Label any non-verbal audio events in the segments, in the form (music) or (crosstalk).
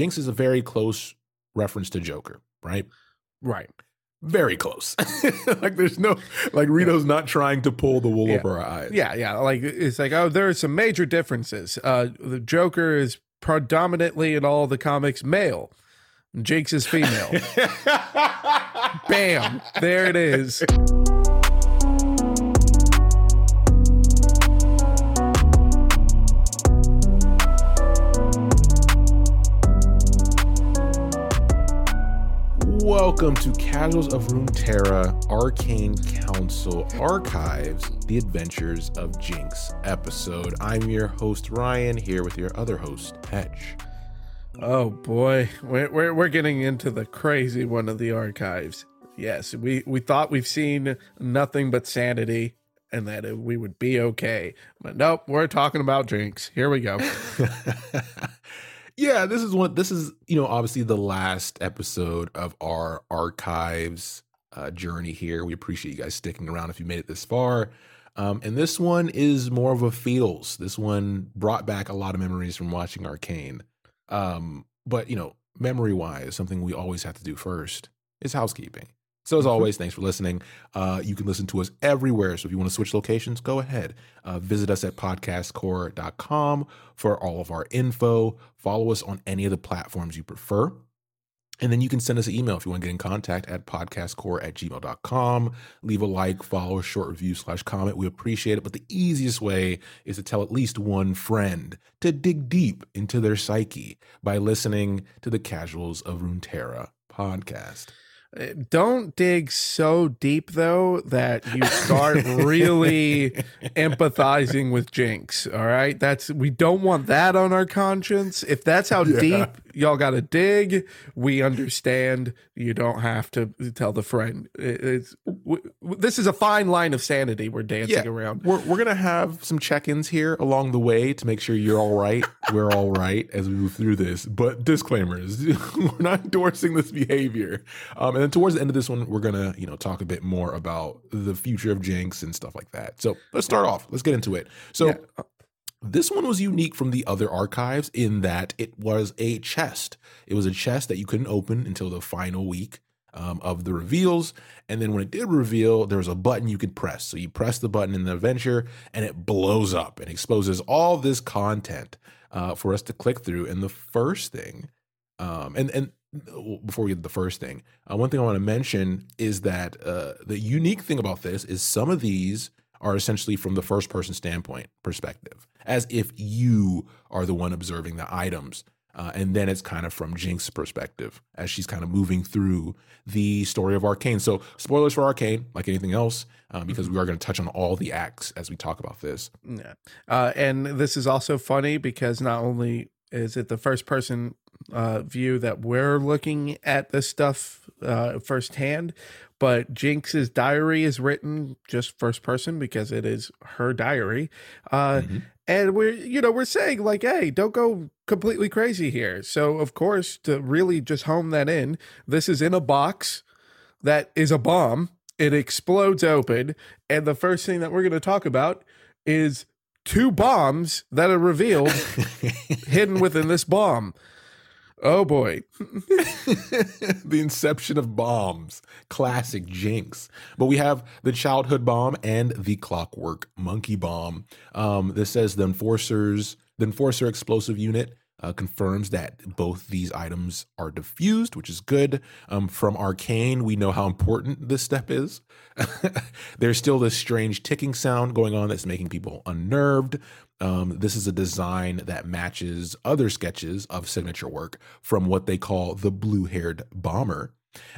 Jinx is a very close reference to Joker, right? Right. Very close. (laughs) like there's no like Rito's not trying to pull the wool Yeah. over our eyes. Yeah, yeah. Like it's like, oh, there are some major differences. Uh the Joker is predominantly in all the comics male. Jinx is female. (laughs) Bam. There it is. (laughs) Welcome to Casuals of Runeterra Arcane Council Archives, The Adventures of Jinx episode. I'm your host, Ryan, here with your other host, Hedge. Oh boy, we're, we're we're getting into the crazy one of the archives. Yes, we we thought we've seen nothing but sanity and that it, we would be okay, but nope, we're talking about Jinx. Here we go. (laughs) yeah, this is one. This is you know obviously the last episode of our archives uh, journey here. We appreciate you guys sticking around if you made it this far. Um, and this one is more of a feels. This one brought back a lot of memories from watching Arcane. Um, but you know, memory wise, something we always have to do first is housekeeping. So as always, thanks for listening. Uh, you can listen to us everywhere. So if you want to switch locations, go ahead. Uh, visit us at podcastcore.com for all of our info. Follow us on any of the platforms you prefer. And then you can send us an email if you want to get in contact at podcastcore at gmail.com. Leave a like, follow, a short review slash comment. We appreciate it. But the easiest way is to tell at least one friend to dig deep into their psyche by listening to the Casuals of Runeterra podcast. Don't dig so deep though that you start really (laughs) empathizing with Jinx. All right, that's we don't want that on our conscience. If that's how Yeah. deep y'all got to dig, we understand. You don't have to tell the friend. It's w- w- this is a fine line of sanity we're dancing Yeah. around. We're, we're going to have some check ins here along the way to make sure you're all right. We're all right as we move through this. But disclaimers (laughs) we're not endorsing this behavior. Um, and then towards the end of this one, we're going to, you know, talk a bit more about the future of Jinx and stuff like that. So let's start off. Let's get into it. So. Yeah. This one was unique from the other archives in that it was a chest. It was a chest that you couldn't open until the final week um, of the reveals. And then when it did reveal, there was a button you could press. So you press the button in the adventure and it blows up and exposes all this content uh, for us to click through. And the first thing, um, and, and before we get to the first thing, uh, one thing I want to mention is that uh, the unique thing about this is some of these are essentially from the first person standpoint perspective, as if you are the one observing the items. Uh, and then it's kind of from Jinx's perspective as she's kind of moving through the story of Arcane. So, spoilers for Arcane, like anything else, uh, because we are going to touch on all the acts as we talk about this. Yeah. Uh, and this is also funny because not only is it the first person uh, view that we're looking at this stuff uh, firsthand, but Jinx's diary is written just first person because it is her diary. Uh, Mhm. And we're, you know, we're saying like, hey, don't go completely crazy here. So, of course, to really just home that in, this is in a box that is a bomb. It explodes open. And the first thing that we're going to talk about is two bombs that are revealed (laughs) hidden within this bomb. Oh boy. (laughs) the inception of bombs, classic Jinx. But we have the childhood bomb and the clockwork monkey bomb. Um, this says the enforcers, the enforcer explosive unit. Uh, confirms that both these items are diffused, which is good. Um, from Arcane, we know how important this step is. (laughs) There's still this strange ticking sound going on that's making people unnerved. Um, this is a design that matches other sketches of signature work from what they call the blue haired bomber.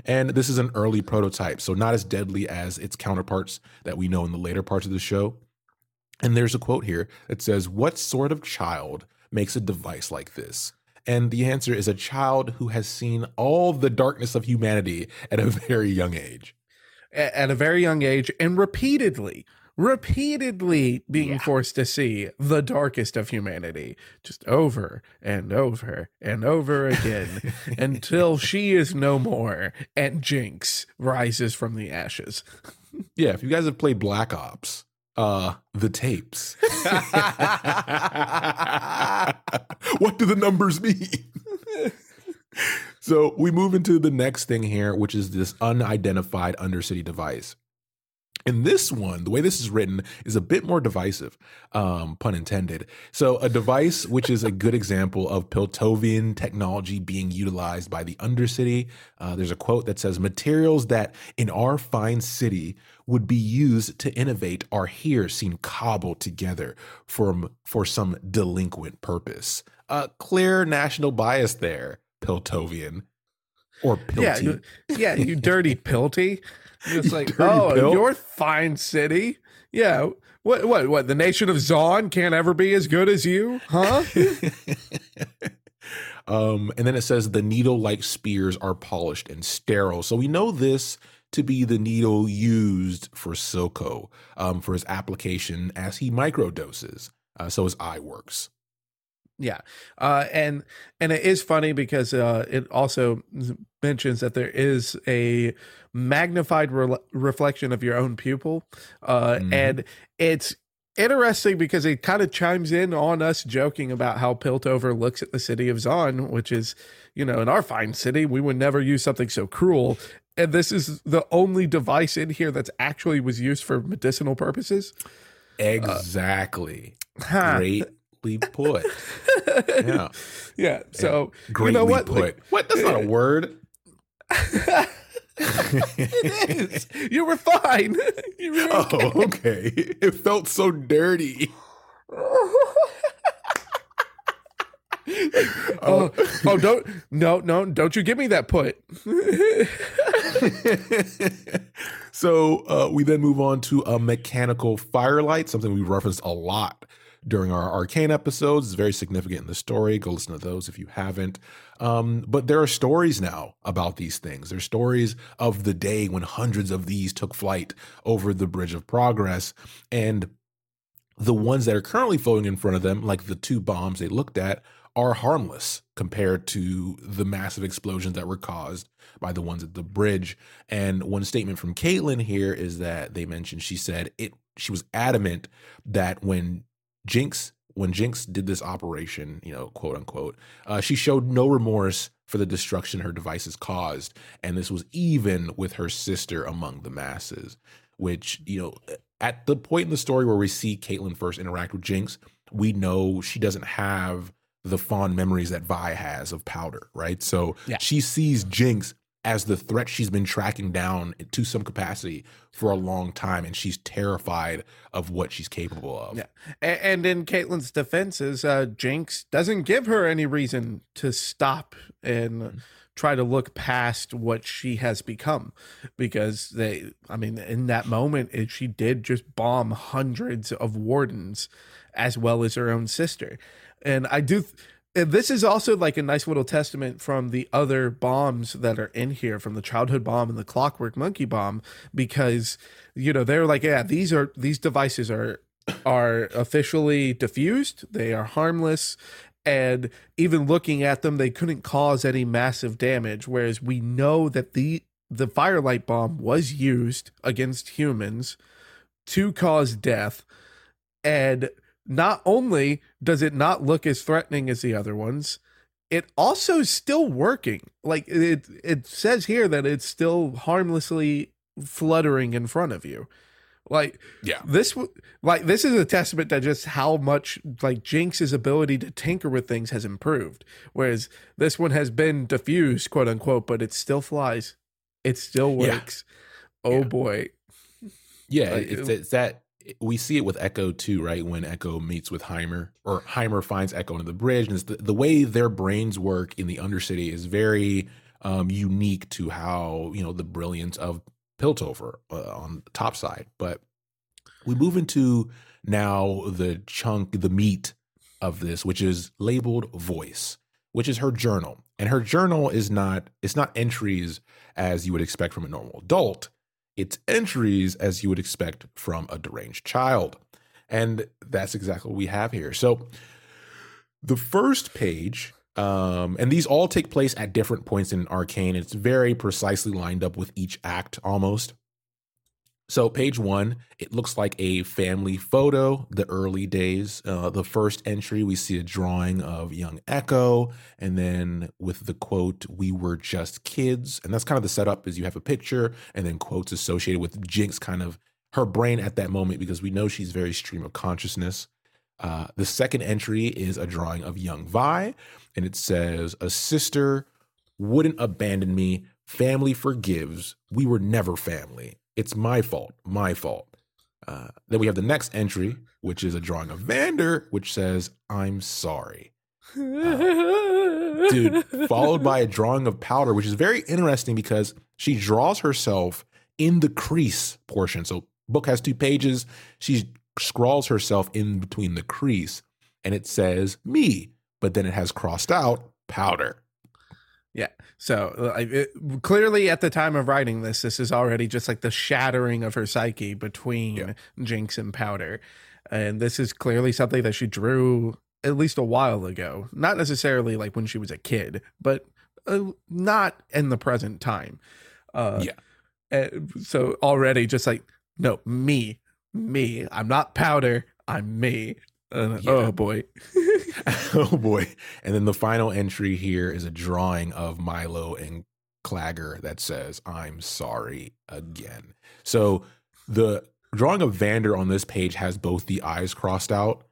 And this is an early prototype, so not as deadly as its counterparts that we know in the later parts of the show. And there's a quote here that says, What sort of child makes a device like this? And the answer is a child who has seen all the darkness of humanity at a (laughs) very young age. At a very young age and repeatedly, repeatedly being forced to see the darkest of humanity just over and over and over again (laughs) until she is no more and Jinx rises from the ashes. (laughs) Yeah, if you guys have played Black Ops, uh, the tapes. (laughs) (laughs) what do the numbers mean? (laughs) so we move into the next thing here, which is this unidentified undercity device. And this one, the way this is written, is a bit more divisive, um, pun intended. So, a device which is a good example of Piltovian technology being utilized by the Undercity. Uh, there's a quote that says, Materials that in our fine city would be used to innovate are here seen cobbled together for, for some delinquent purpose. A clear national bias there, Piltovian. Or Pilty. Yeah, you, yeah, you dirty Pilty. (laughs) It's (laughs) like, oh, Pilt. your fine city. Yeah. What, what, what? The nation of Zaun can't ever be as good as you, huh? (laughs) um, and then it says the needle like spears are polished and sterile. So we know this to be the needle used for Silco um, for his application as he microdoses. Uh, so his eye works. Yeah, uh, and and it is funny because uh, it also mentions that there is a magnified re- reflection of your own pupil, uh, Mhm. and it's interesting because it kind of chimes in on us joking about how Piltover looks at the city of Zaun, which is you know in our fine city we would never use something so cruel. And this is the only device in here that's actually was used for medicinal purposes. Exactly. Ha. Greatly put. (laughs) Yeah. yeah. So Greatly you know what? put. Like, what? That's not a word. (laughs) (laughs) it is. You were fine. (laughs) You were okay. Oh, okay. It felt so dirty. (laughs) oh, oh, don't no no don't you give me that put. so uh, we then move on to a mechanical firelight, something we referenced a lot during our arcane episodes. It's very significant in the story. Go listen to those if you haven't. Um, but there are stories now about these things. There's stories of the day when hundreds of these took flight over the Bridge of Progress, and the ones that are currently floating in front of them, like the two bombs they looked at, are harmless compared to the massive explosions that were caused by the ones at the bridge. And one statement from Caitlyn here is that they mentioned she said it she was adamant that when Jinx when Jinx did this operation, you know, quote unquote, uh, she showed no remorse for the destruction her devices caused, and this was even with her sister among the masses. Which you know, at the point in the story where we see Caitlyn first interact with Jinx, we know she doesn't have the fond memories that Vi has of Powder, right? So Yeah. she sees Jinx as the threat she's been tracking down to some capacity for a long time, and she's terrified of what she's capable of. Yeah. And in Caitlyn's defenses, uh, Jinx doesn't give her any reason to stop and try to look past what she has become because they I mean in that moment it, she did just bomb hundreds of wardens as well as her own sister. And I do th- Uh, this is also like a nice little testament from the other bombs that are in here from the childhood bomb and the clockwork monkey bomb because you know they're like yeah these are these devices are are officially diffused they are harmless and even looking at them they couldn't cause any massive damage whereas we know that the the firelight bomb was used against humans to cause death and not only does it not look as threatening as the other ones it also is still working like it it says here that it's still harmlessly fluttering in front of you like Yeah. this like this is a testament to just how much like jinx's ability to tinker with things has improved whereas this one has been diffused quote unquote but it still flies it still Yeah. works oh Yeah. boy Yeah, Like, it's, it's that we see it with Ekko too, right? When Ekko meets with Heimer, or Heimer finds Ekko under the bridge, and the, the way their brains work in the Undercity is very um, unique to how you know the brilliance of Piltover uh, on the top side. But we move into now the chunk, the meat of this, which is labeled voice, which is her journal, and her journal is not it's not entries as you would expect from a normal adult it's entries as you would expect from a deranged child. And that's exactly what we have here. So the first page, um, and these all take place at different points in Arcane. It's very precisely lined up with each act almost. So, page one, it looks like a family photo, the early days. Uh, the first entry, we see a drawing of young Ekko, and then with the quote, We were just kids. And that's kind of the setup is you have a picture and then quotes associated with Jinx, kind of her brain at that moment, because we know she's very stream of consciousness. Uh, the second entry is a drawing of young Vi, and it says, A sister wouldn't abandon me. Family forgives. We were never family. It's my fault. My fault. Uh, then we have the next entry, which is a drawing of Vander, which says, I'm sorry. Uh, dude, (laughs) followed by a drawing of Powder, which is very interesting because she draws herself in the crease portion. So, book has two pages. She scrawls herself in between the crease and it says me, but then it has crossed out Powder. So uh, it, clearly, at the time of writing this, this is already just like the shattering of her psyche between yeah. Jinx and Powder. And this is clearly something that she drew at least a while ago. Not necessarily like when she was a kid, but uh, not in the present time. Uh, yeah. so already, just like, no, me, me. I'm not Powder. I'm me. Uh, yeah. Oh boy. (laughs) (laughs) oh boy. And then the final entry here is a drawing of Milo and Claggor that says, I'm sorry again. So the drawing of Vander on this page has both the eyes crossed out,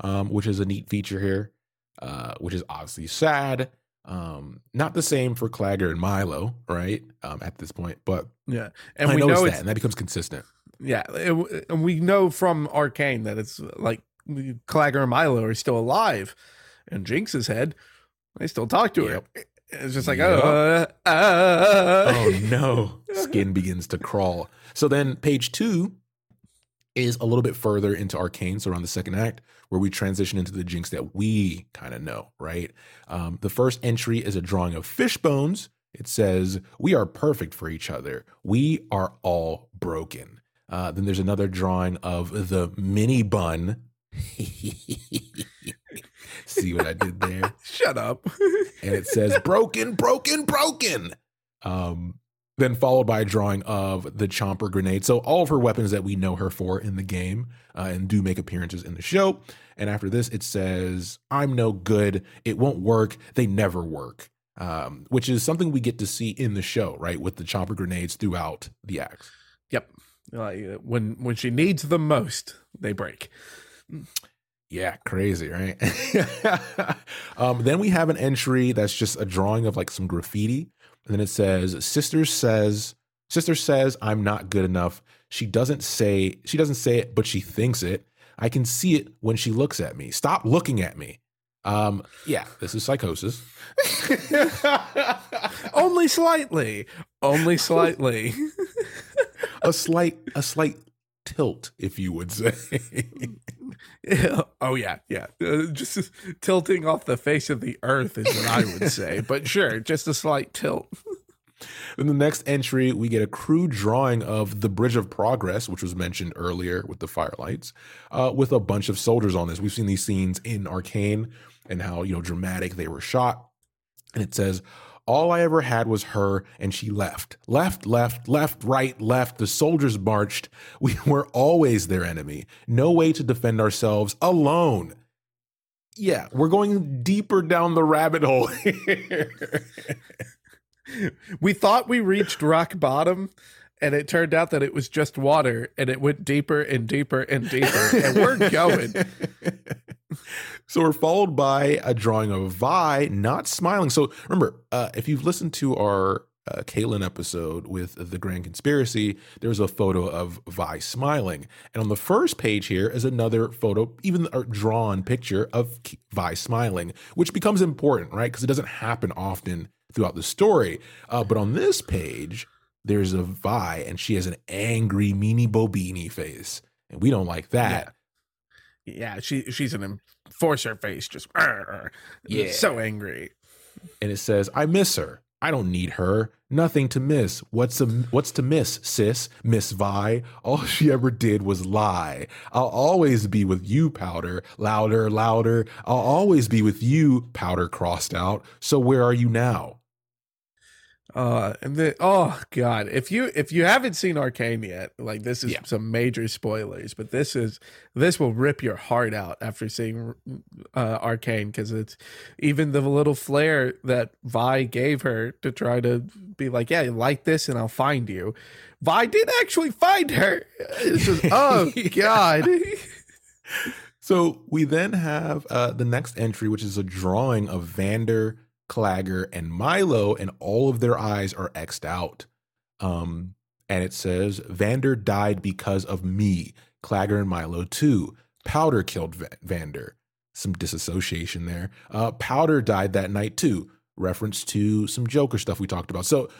um, which is a neat feature here, uh, which is obviously sad. Um, not the same for Claggor and Milo, right? Um, at this point, but yeah, and I we know that, and that becomes consistent. Yeah, it, and we know from Arcane that it's like Claggor and Milo are still alive. And Jinx's head, they still talk to yep. her. It's just like, yep. uh, uh. oh no. (laughs) Skin begins to crawl. So then page two is a little bit further into Arcane, so around the second act, where we transition into the Jinx that we kind of know, right? Um, the first entry is a drawing of fish bones. It says, We are perfect for each other. We are all broken. Uh, then there's another drawing of the mini bun (laughs) See what I did there? Shut up. (laughs) and it says broken, broken, broken. Um, then followed by a drawing of the chomper grenade. So all of her weapons that we know her for in the game uh, and do make appearances in the show. And after this, it says, "I'm no good. It won't work. They never work." Um, which is something we get to see in the show, right? With the chomper grenades throughout the act. Yep. When when she needs them most, they break. Yeah, crazy, right? (laughs) um, then we have an entry that's just a drawing of like some graffiti. And then it says, Sister says, Sister says, I'm not good enough. She doesn't say, she doesn't say it, but she thinks it. I can see it when she looks at me. Stop looking at me. Um, yeah, this is psychosis. (laughs) Only slightly. Only slightly. (laughs) a slight, a slight tilt, if you would say. (laughs) oh yeah, yeah. Uh, just tilting off the face of the earth is what I would say. but sure, just a slight tilt. In the next entry, we get a crude drawing of the Bridge of Progress, which was mentioned earlier with the firelights, uh, with a bunch of soldiers on this. We've seen these scenes in Arcane and how you know dramatic they were shot. And it says, all I ever had was her, and she left. Left, left, left, right, left. The soldiers marched. We (laughs) were always their enemy. No way to defend ourselves alone. Yeah, we're going deeper down the rabbit hole (laughs) we thought we reached rock bottom, and it turned out that it was just water, and it went deeper and deeper and deeper, and we're (laughs) going. (laughs) So we're followed by a drawing of Vi not smiling. So remember, uh, if you've listened to our uh, Caitlyn episode with the Grand Conspiracy, there's a photo of Vi smiling. And on the first page here is another photo, even a drawn picture of Vi smiling, which becomes important, right? Because it doesn't happen often throughout the story. Uh, but on this page, there's a Vi and she has an angry Meanie Bobini face. And we don't like that. Yeah, yeah she she's an enforcer face, just yeah, so angry. And it says, "I miss her. I don't need her. Nothing to miss. What's a, what's to miss, sis? Miss Vi. All (laughs) she ever did was lie. I'll always be with you, Powder. Louder, louder. I'll always be with you, Powder crossed out. So where are you now? Uh, and then oh god, if you if you haven't seen Arcane yet, like this is Yeah. some major spoilers, but this is this will rip your heart out after seeing uh, Arcane because it's even the little flare that Vi gave her to try to be like, yeah, like this, and I'll find you. Vi did actually find her. It's just (laughs) oh god. (laughs) So we then have uh, the next entry, which is a drawing of Vander, Claggor, and Milo, and all of their eyes are X'd out. Um, and it says, Vander died because of me. Claggor and Milo too. Powder killed Va- Vander. Some disassociation there. Uh, Powder died that night too. Reference to some Joker stuff we talked about. So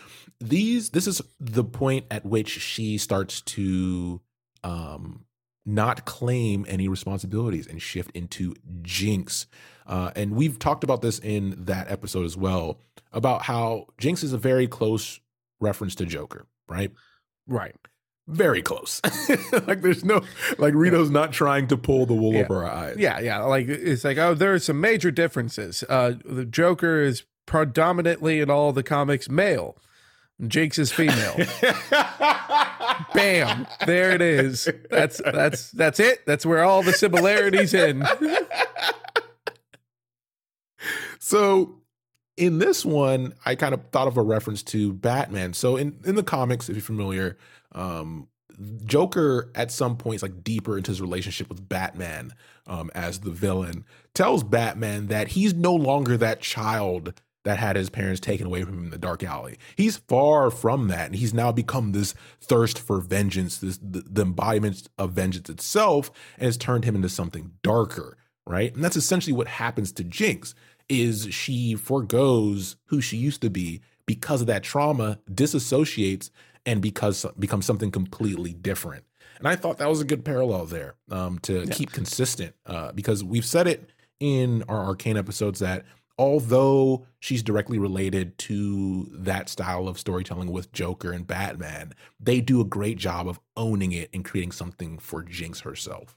these, this is the point at which she starts to um not claim any responsibilities and shift into Jinx. Uh, and we've talked about this in that episode as well about how Jinx is a very close reference to Joker, right? Right. Very close. (laughs) like there's no like Rito's not trying to pull the wool Yeah. over our eyes. Yeah, yeah. Like it's like, oh, there are some major differences. Uh the Joker is predominantly in all the comics male. Jinx is female. (laughs) Bam. There it is. That's that's that's it. That's where all the similarities end. (laughs) So in this one, I kind of thought of a reference to Batman. So in in the comics, if you're familiar, um, Joker at some points, like deeper into his relationship with Batman um, as the villain, tells Batman that he's no longer that child that had his parents taken away from him in the dark alley. He's far from that, and he's now become this thirst for vengeance, this the, the embodiment of vengeance itself, and has turned him into something darker, right? And that's essentially what happens to Jinx. Is she forgoes who she used to be because of that trauma, disassociates, and because becomes something completely different. And I thought that was a good parallel there um, to keep consistent uh, because we've said it in our arcane episodes that although she's directly related to that style of storytelling with Joker and Batman, they do a great job of owning it and creating something for Jinx herself.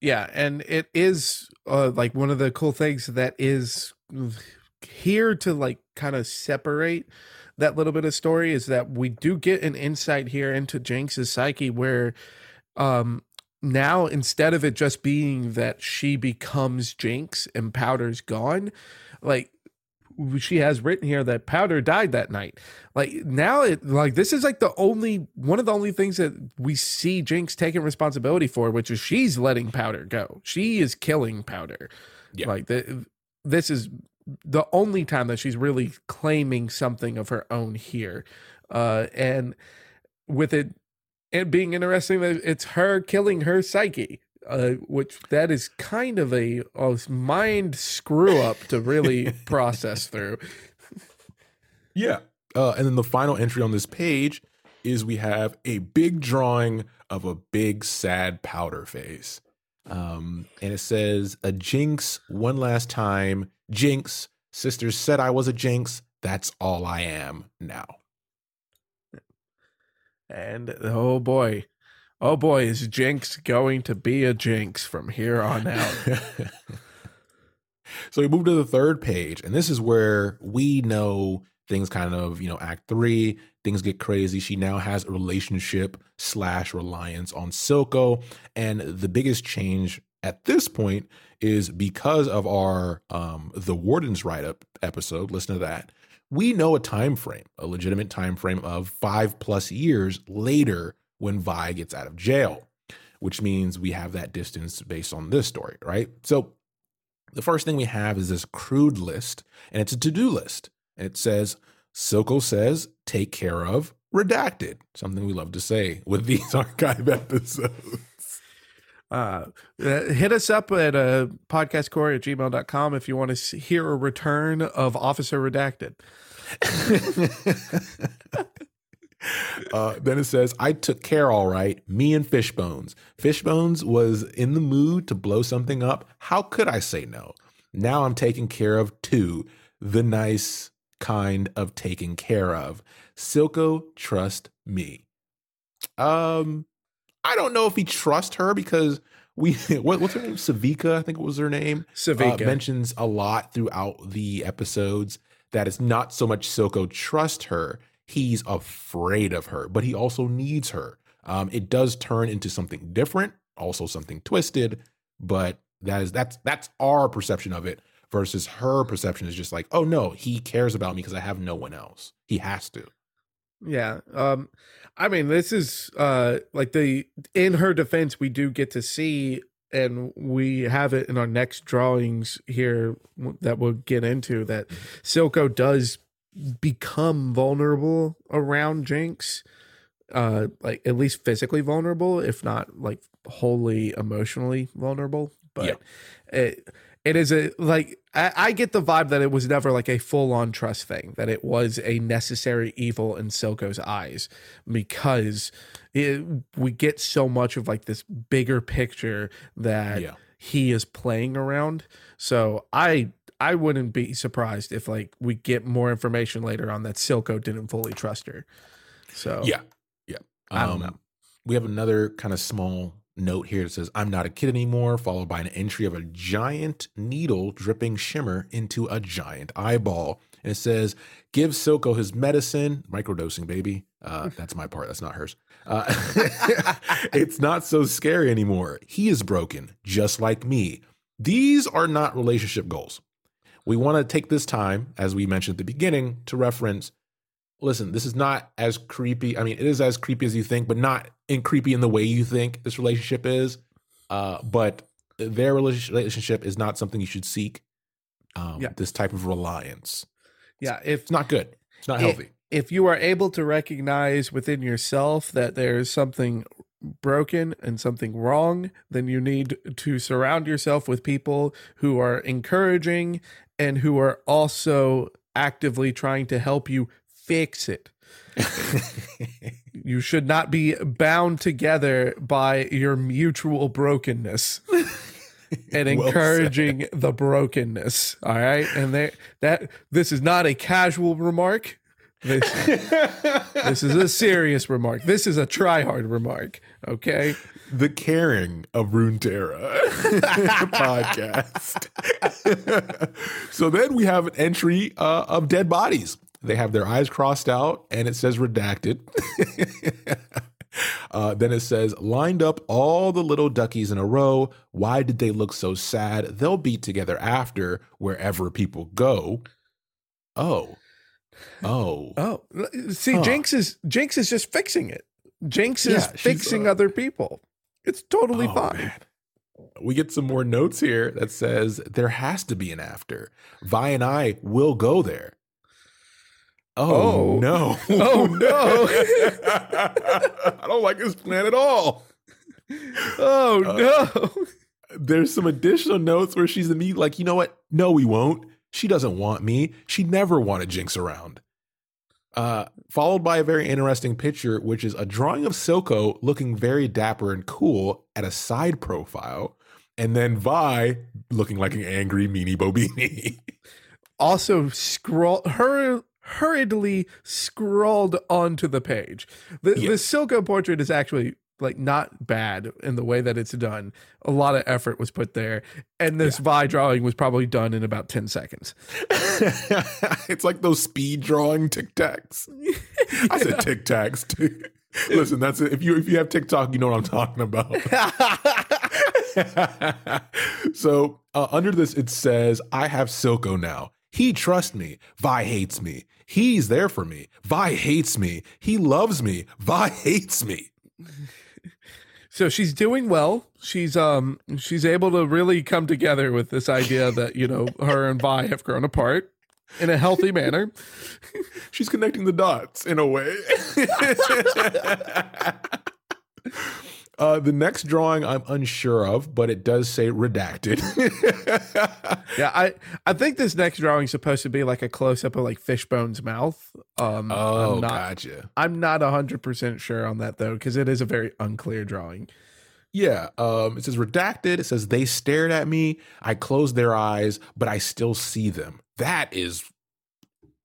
Yeah, and it is uh, like one of the cool things that is here to like kind of separate that little bit of story is that we do get an insight here into Jinx's psyche where um now instead of it just being that she becomes Jinx and Powder's gone, like she has written here that Powder died that night. Like now it like this is like the only one of the only things that we see Jinx taking responsibility for, which is she's letting Powder go. She is killing Powder. Yeah. Like the, this is the only time that she's really claiming something of her own here. Uh and with it it being interesting that it's her killing her psyche. Uh, which that is kind of a, a mind screw up to really (laughs) process through. Yeah. Uh, and then the final entry on this page is we have a big drawing of a big sad powder face. Um, and it says, A jinx, one last time. Jinx, sisters said I was a jinx. That's all I am now. And oh boy, oh boy, is Jinx going to be a Jinx from here on out? (laughs) so we move to the third page, and this is where we know things kind of, you know, act three, things get crazy. She now has a relationship slash reliance on Silco. And the biggest change at this point is because of our um the Warden's write-up episode, listen to that. We know a time frame, a legitimate time frame of five plus years later when Vi gets out of jail, which means we have that distance based on this story, right? So the first thing we have is this crude list, and it's a to-do list. And it says, Silco says, take care of redacted. Something we love to say with these (laughs) archive episodes. Uh, uh, hit us up at uh, podcastcore at gmail.com if you want to hear a return of Officer Redacted. (laughs) uh, then it says, I took care all right, me and Fishbones. Fishbones was in the mood to blow something up. How could I say no? Now I'm taken care of too. The nice kind of taken care of. Silco, trust me. Um, I don't know if he trusts her because we (laughs) what, what's her name? Sevika, I think it was her name. Sevika. Uh, mentions a lot throughout the episodes that it's not so much Silco trust her, he's afraid of her, but he also needs her. Um, it does turn into something different, also something twisted, but that is that's that's our perception of it versus her perception is just like, oh no, he cares about me because I have no one else. He has to. Yeah. Um I mean this is uh like the in her defense we do get to see and we have it in our next drawings here that we'll get into that Silco does become vulnerable around Jinx uh like at least physically vulnerable if not like wholly emotionally vulnerable but Yeah. it it is a like I, I get the vibe that it was never like a full on trust thing that it was a necessary evil in Silco's eyes because it, we get so much of like this bigger picture that Yeah. he is playing around so I I wouldn't be surprised if like we get more information later on that Silco didn't fully trust her so Yeah. Yeah. I don't know. We have another kind of small note here that says, I'm not a kid anymore, followed by an entry of a giant needle dripping shimmer into a giant eyeball. And it says, Give Silco his medicine, microdosing, baby. Uh, (laughs) that's my part. That's not hers. Uh, (laughs) it's not so scary anymore. He is broken, just like me. These are not relationship goals. We want to take this time, as we mentioned at the beginning, to reference listen, this is not as creepy. I mean, it is as creepy as you think, but not in creepy in the way you think this relationship is. Uh, but their relationship is not something you should seek. Um, Yeah. This type of reliance. yeah if It's not good. It's not healthy. if you are able to recognize within yourself that there's something broken and something wrong, then you need to surround yourself with people who are encouraging and who are also actively trying to help you fix it. (laughs) You should not be bound together by your mutual brokenness. and Well encouraging the brokenness. All right. And they, that this is not a casual remark. This, this is a serious remark. This is a try hard remark. Okay. The caring of Runeterra (laughs) podcast. (laughs) so then we have an entry uh, of dead bodies. They have their eyes crossed out and it says redacted. (laughs) uh, then it says lined up all the little duckies in a row. Why did they look so sad? They'll be together after wherever people go. Oh. Oh. Oh, see, Huh. Jinx is Jinx is just fixing it. Jinx is Yeah, fixing uh, other people. It's totally Oh, fine. man. We get some more notes here that says there has to be an after. Vi and I will go there. Oh, Oh. no. (laughs) Oh, no. (laughs) I don't like this plan at all. Oh Uh, no. There's some additional notes where she's immediately like, you know what? No, we won't. She doesn't want me. She never wanted Jinx around. Uh, followed by a very interesting picture, which is a drawing of Silco looking very dapper and cool at a side profile, and then Vi looking like an angry meanie bobini. (laughs) also scroll hur- hurriedly scrolled onto the page. The the Silco portrait is actually like not bad in the way that it's done. A lot of effort was put there, and this Vi drawing was probably done in about ten seconds. (laughs) it's like those speed drawing tic tacs. (laughs) I said tic tacs too. Listen, that's it. If you if you have TikTok, you know what I'm talking about. (laughs) so uh, under this, it says, I have Silco now. He trusts me. Vi hates me. He's there for me. Vi hates me. He loves me. Vi hates me. So she's doing well. She's um she's able to really come together with this idea that you know her and Vi have grown apart in a healthy manner. (laughs) She's connecting the dots in a way. (laughs) uh, the next drawing I'm unsure of, but it does say redacted. (laughs) Yeah, I I think this next drawing is supposed to be like a close up of like Fishbone's mouth. Um, oh, I'm not gotcha. I'm not hundred percent sure on that though because it is a very unclear drawing. Yeah, um, it says redacted. It says they stared at me. I closed their eyes, but I still see them. That is,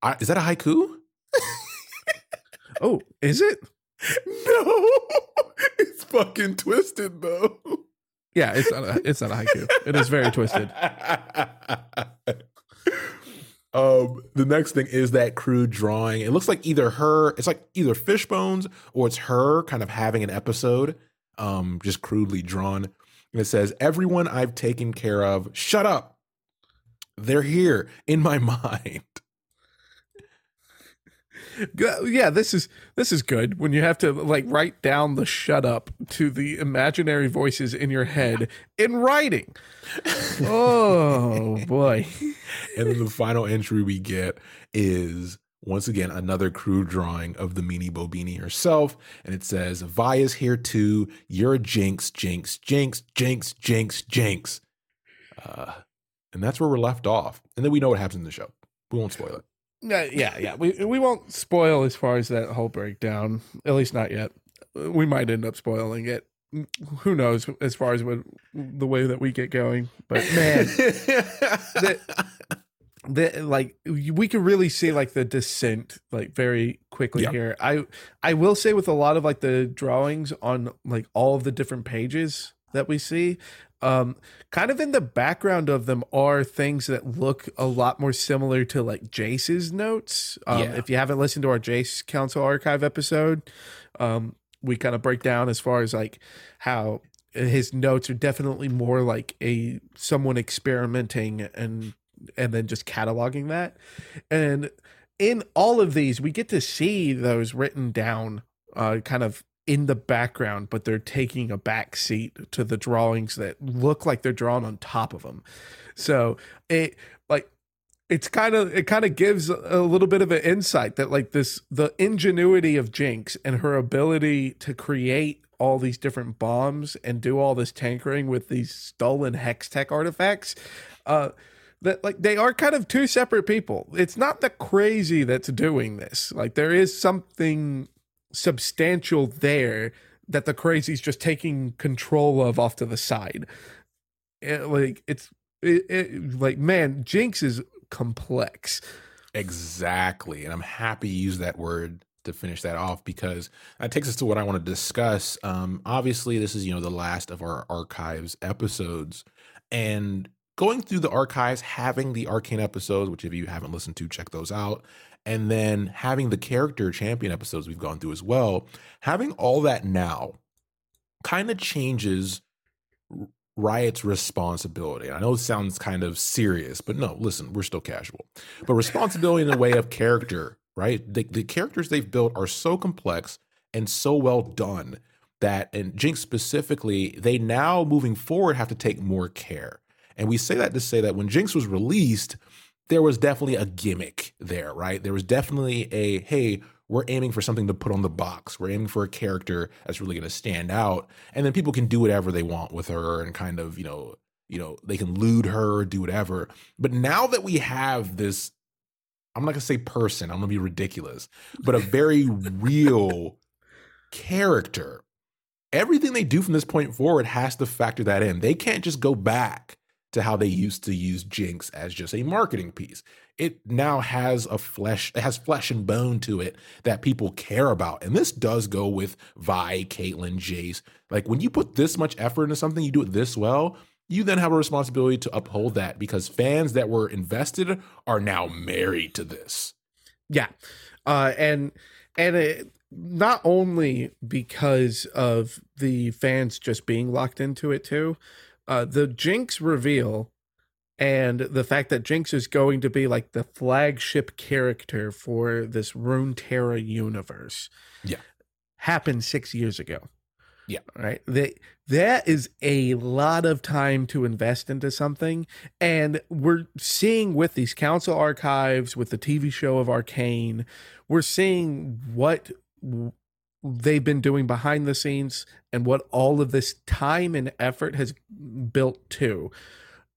I, is that a haiku? (laughs) Oh, is it? (laughs) No, it's fucking twisted though. Yeah, it's not a, it's not a haiku. It is very twisted. (laughs) Um, the next thing is that crude drawing. It looks like either her, it's like either Fishbones or it's her kind of having an episode, um, just crudely drawn. And it says, Everyone I've taken care of, shut up. They're here in my (laughs) mind. Yeah this is this is good. When you have to like write down the shut up to the imaginary voices in your head in writing. (laughs) Oh boy. And then the final entry we get is once again another crude drawing of the meanie bobini herself. And it says "Vi is here too. You're a jinx jinx jinx jinx jinx jinx. Uh, and that's where we're left off. And then we know what happens in the show. We won't spoil it uh, yeah, yeah. We we won't spoil as far as that whole breakdown. At least not yet. We might end up spoiling it. Who knows as far as what the way that we get going. But man, (laughs) the, the like we can really see like the descent like very quickly here. I I will say with a lot of like the drawings on like all of the different pages that we see, um, kind of in the background of them are things that look a lot more similar to like Jayce's notes. Um, yeah. If you haven't listened to our Jayce Council Archive episode, um, we kind of break down as far as like how his notes are definitely more like a someone experimenting and and then just cataloging that. And in all of these, we get to see those written down, uh, kind of in the background, but they're taking a back seat to the drawings that look like they're drawn on top of them. So it like it's kind of it kind of gives a little bit of an insight that like this the ingenuity of Jinx and her ability to create all these different bombs and do all this tankering with these stolen hex tech artifacts. Uh, that like they are kind of two separate people. It's not the crazy that's doing this. Like there is something substantial there that the crazy's just taking control of off to the side. It, like it's it, it, like man, Jinx is complex. Exactly, and I'm happy you use that word to finish that off because that takes us to what I want to discuss. Um, obviously, this is you know the last of our archives episodes, and going through the archives, having the arcane episodes, which if you haven't listened to, check those out, and then having the character champion episodes we've gone through as well, having all that now kind of changes Riot's responsibility. I know it sounds kind of serious, but no, listen, we're still casual. But responsibility in the way of character, right? The, the characters they've built are so complex and so well done that, and Jinx specifically, they now moving forward have to take more care. And we say that to say that when Jinx was released, there was definitely a gimmick there, right? There was definitely a hey, we're aiming for something to put on the box. We're aiming for a character that's really going to stand out, and then people can do whatever they want with her and kind of you know you know they can lewd her do whatever. But now that we have this, I'm not gonna say person. I'm gonna be ridiculous, but a very real character. Everything they do from this point forward has to factor that in. They can't just go back to how they used to use Jinx as just a marketing piece. It now has a flesh, it has flesh and bone to it that people care about. And this does go with Vi, Caitlyn, Jayce. Like when you put this much effort into something, you do it this well, you then have a responsibility to uphold that because fans that were invested are now married to this. Yeah. Uh, and, and it, not only because of the fans just being locked into it too, uh, the Jinx reveal and the fact that Jinx is going to be like the flagship character for this Runeterra universe. Yeah. Happened six years ago. Yeah. Right. That that is a lot of time to invest into something. And we're seeing with these council archives, with the TV show of Arcane, we're seeing what they've been doing behind the scenes and what all of this time and effort has built to.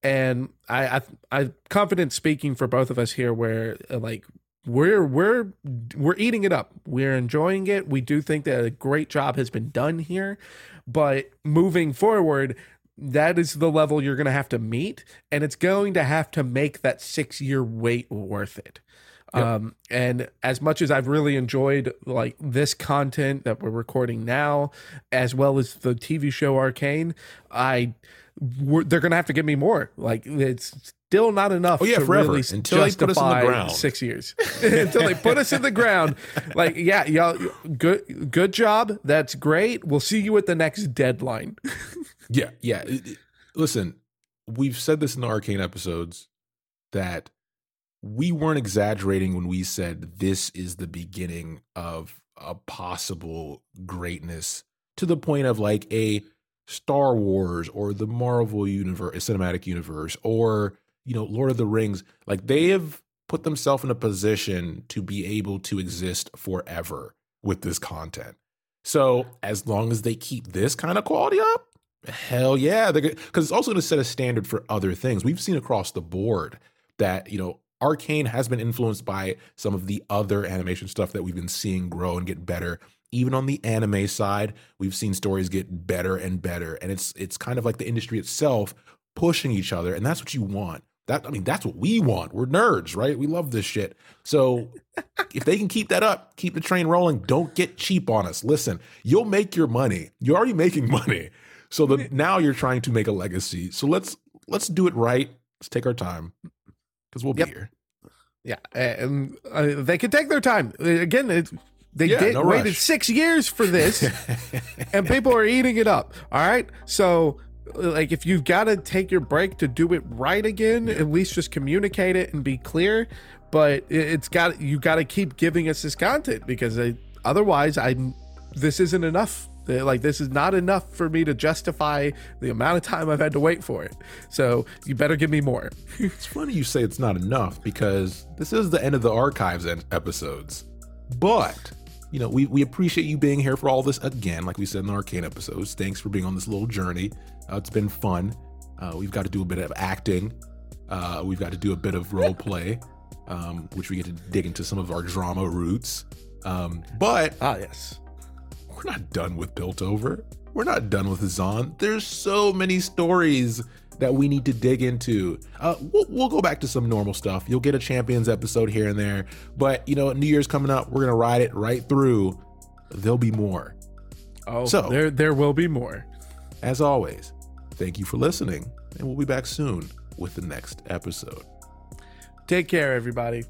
And I, I i'm confident speaking for both of us here where uh, like we're we're we're eating it up. We're enjoying it. We do think that a great job has been done here. But moving forward that is the level you're going to have to meet and it's going to have to make that 6 year wait worth it Yep. Um, and as much as I've really enjoyed like this content that we're recording now, as well as the TV show Arcane, I they're gonna have to give me more. Like it's still not enough Oh, yeah, to forever. really Until they put us in the ground. six years (laughs) until they put us in the ground like yeah y'all good good job that's great we'll see you at the next deadline Yeah, yeah. Listen, we've said this in the arcane episodes that we weren't exaggerating when we said this is the beginning of a possible greatness to the point of like a Star Wars or the Marvel universe, cinematic universe, or you know, Lord of the Rings. Like they have put themselves in a position to be able to exist forever with this content. So as long as they keep this kind of quality up, hell yeah, because it's also going to set a standard for other things. We've seen across the board that you know Arcane has been influenced by some of the other animation stuff that we've been seeing grow and get better. Even on the anime side, we've seen stories get better and better, and it's it's kind of like the industry itself pushing each other, and that's what you want. That I mean, that's what we want. We're nerds, right? We love this shit. So if they can keep that up, keep the train rolling. Don't get cheap on us. Listen, you'll make your money. You're already making money. So the, (laughs) now you're trying to make a legacy. So let's let's do it right. Let's take our time because we'll Yep. be here. yeah and uh, they can take their time again it, they Yeah, did no waited rush. six years for this (laughs) and people are eating it up. All right. So, like, if you've got to take your break to do it right again, at least just communicate it and be clear. But it- it's got you got to keep giving us this content because I, otherwise, I this isn't enough. Like this is not enough for me to justify the amount of time I've had to wait for it. So you better give me more. (laughs) It's funny you say it's not enough because this is the end of the archives episodes. But, you know, we, we appreciate you being here for all this again, like we said in the arcane episodes. Thanks for being on this little journey. Uh, it's been fun. Uh, we've got to do a bit of acting, uh, we've got to do a bit of (laughs) role play, um, which we get to dig into some of our drama roots. Um, but Ah, yes. We're not done with Piltover. We're not done with Zaun. There's so many stories that we need to dig into. Uh, we'll, we'll go back to some normal stuff. You'll get a Champions episode here and there, but you know, New Year's coming up. We're gonna ride it right through. There'll be more. Oh, So- there there will be more. As always, thank you for listening, and we'll be back soon with the next episode. Take care, everybody.